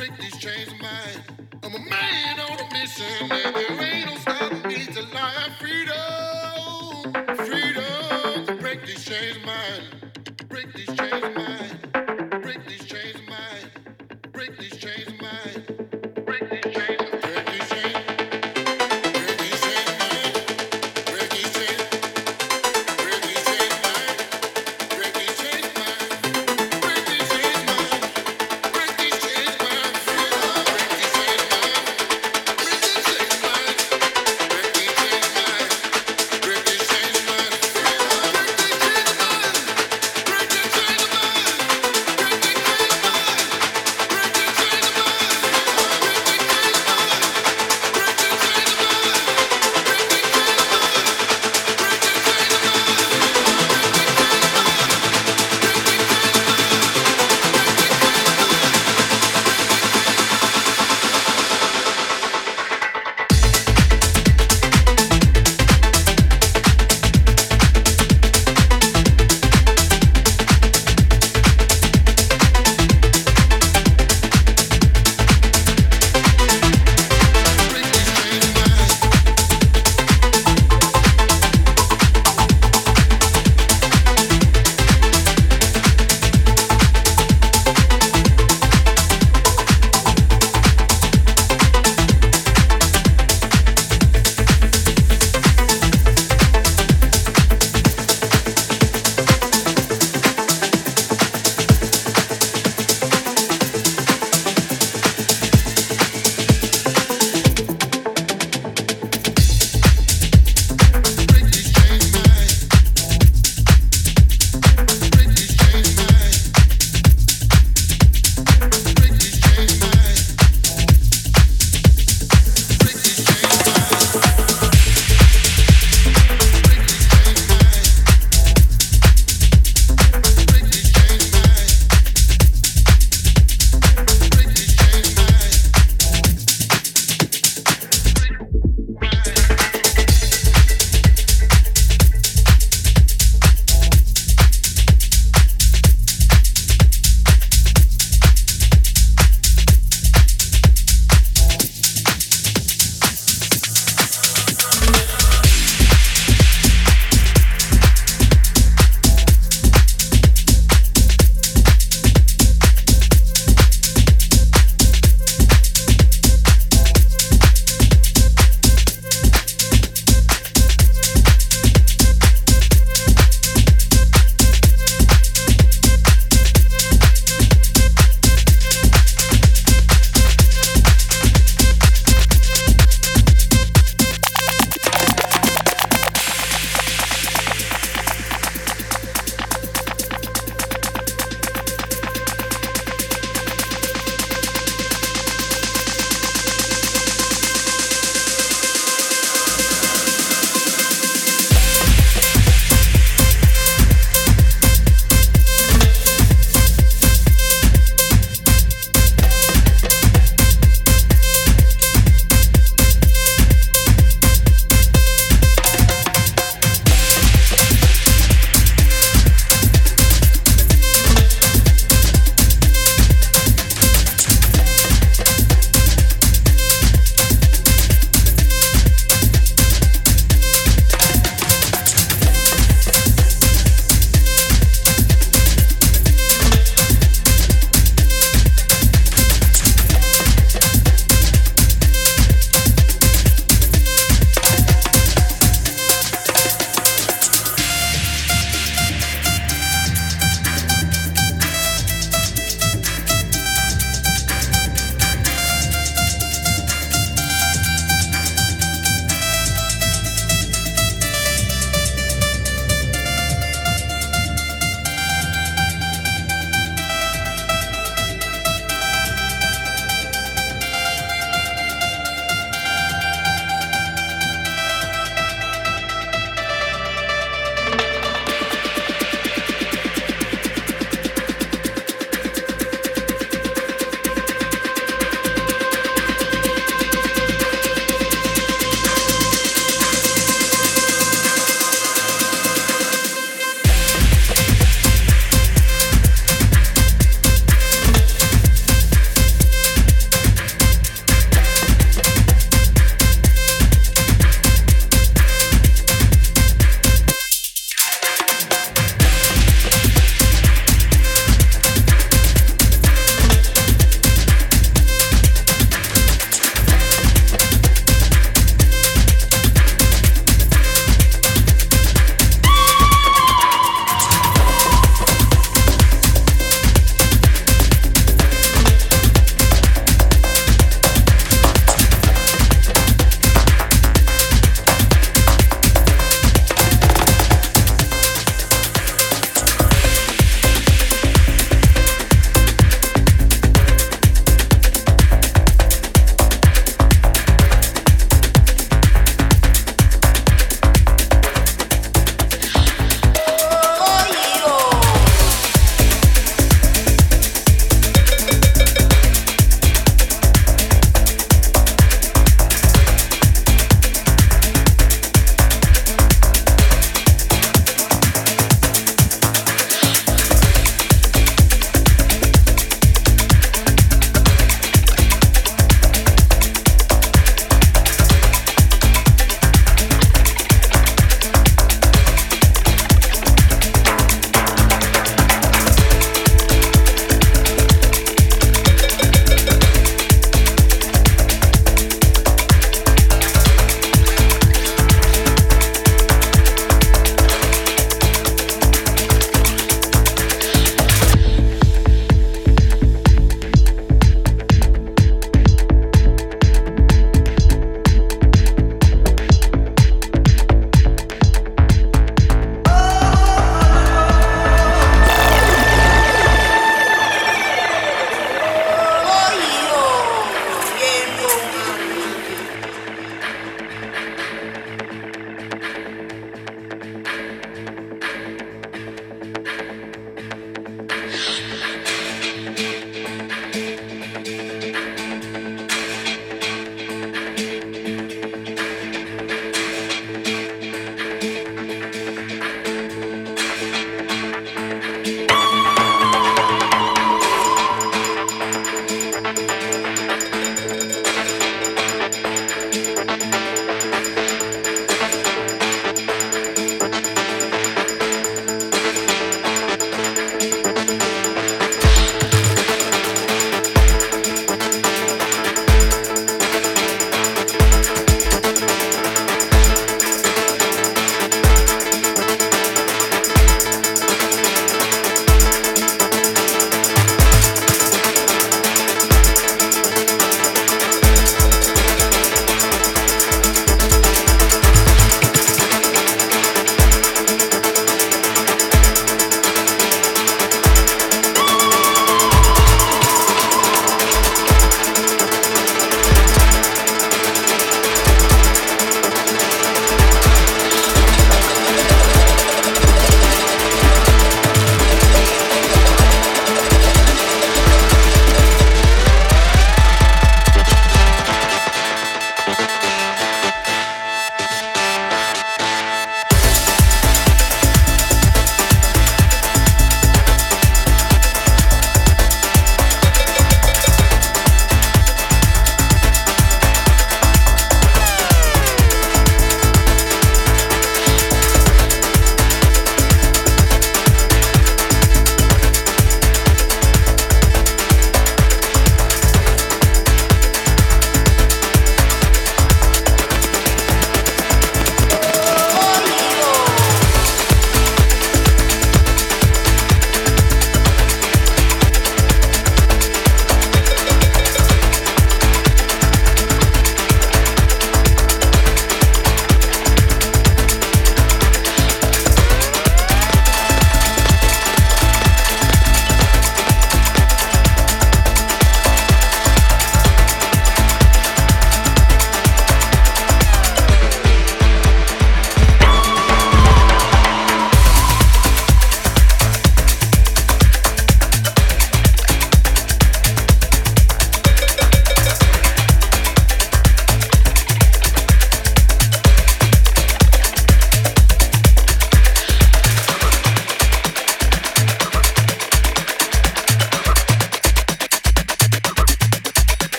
break these chains of mine. I'm a man on a mission, and there ain't no stopping me to I freedom. Freedom to break these chains of mine. Break these chains of mine.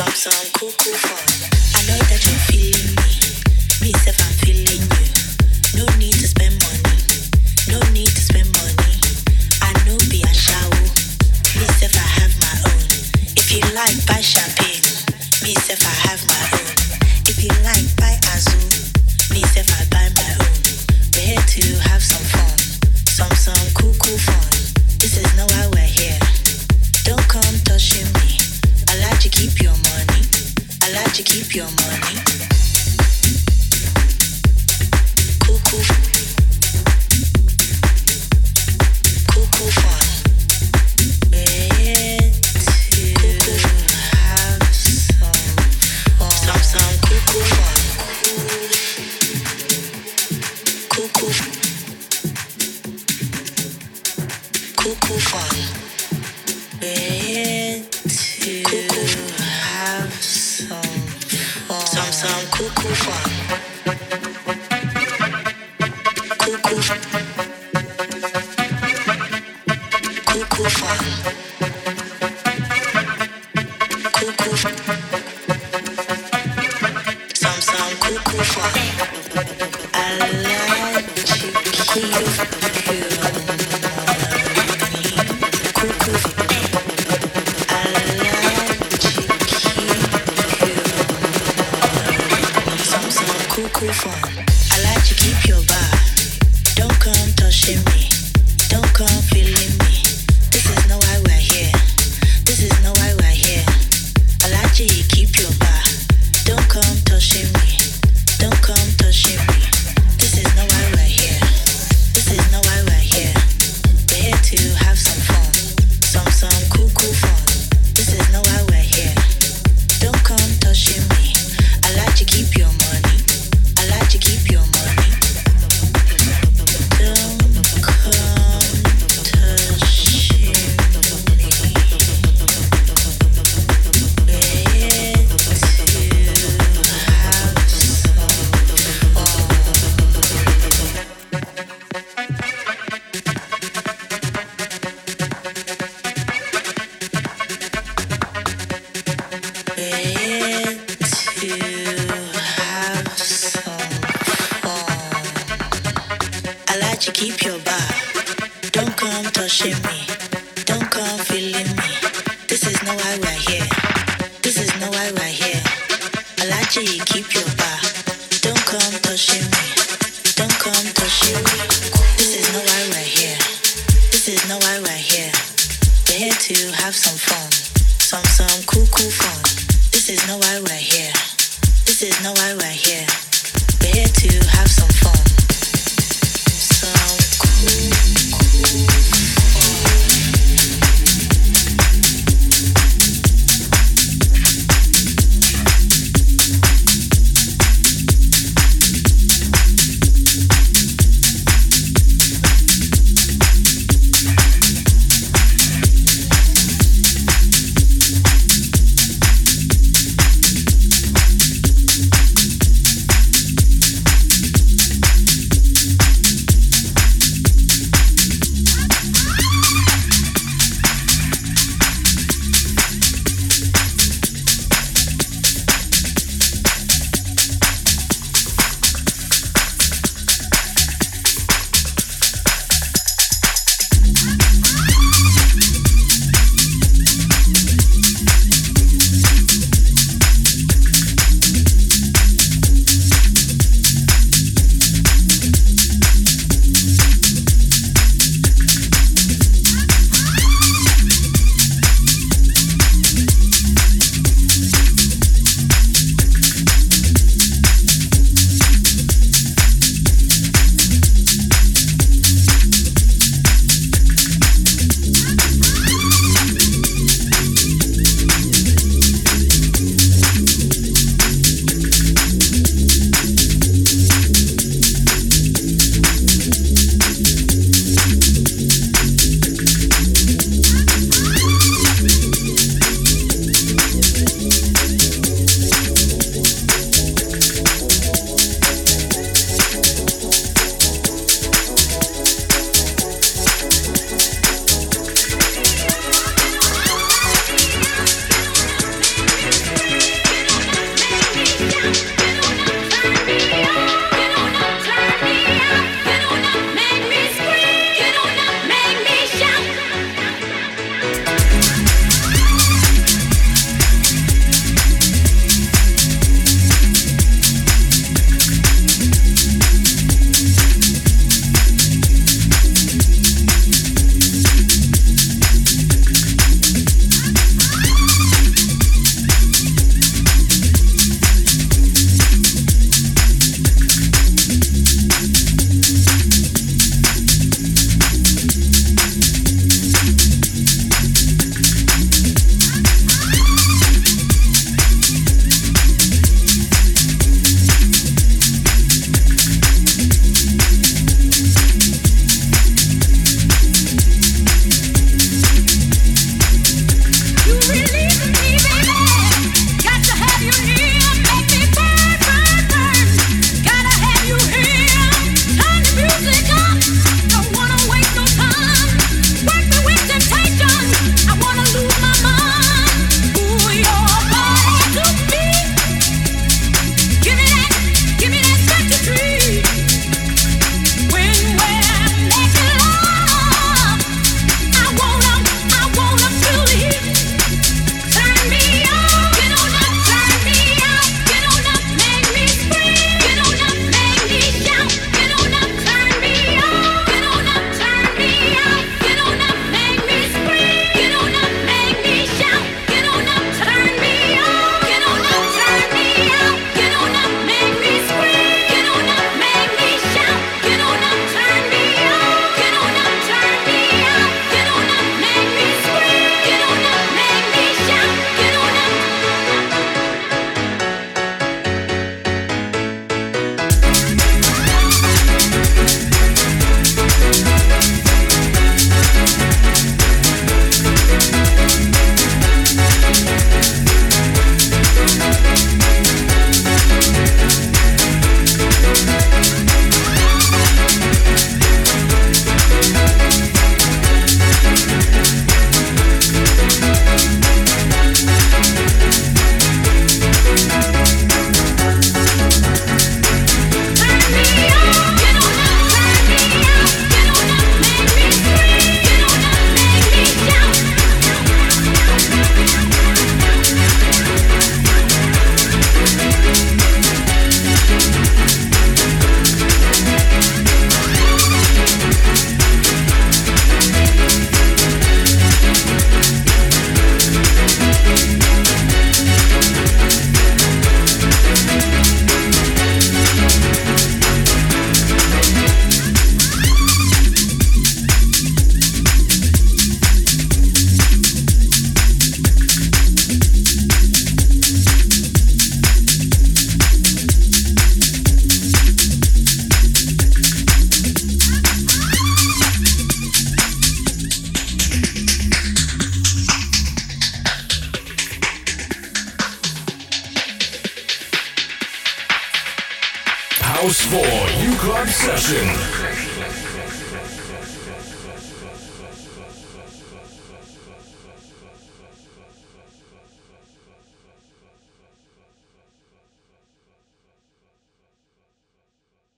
drop some cool, cool fun. I know that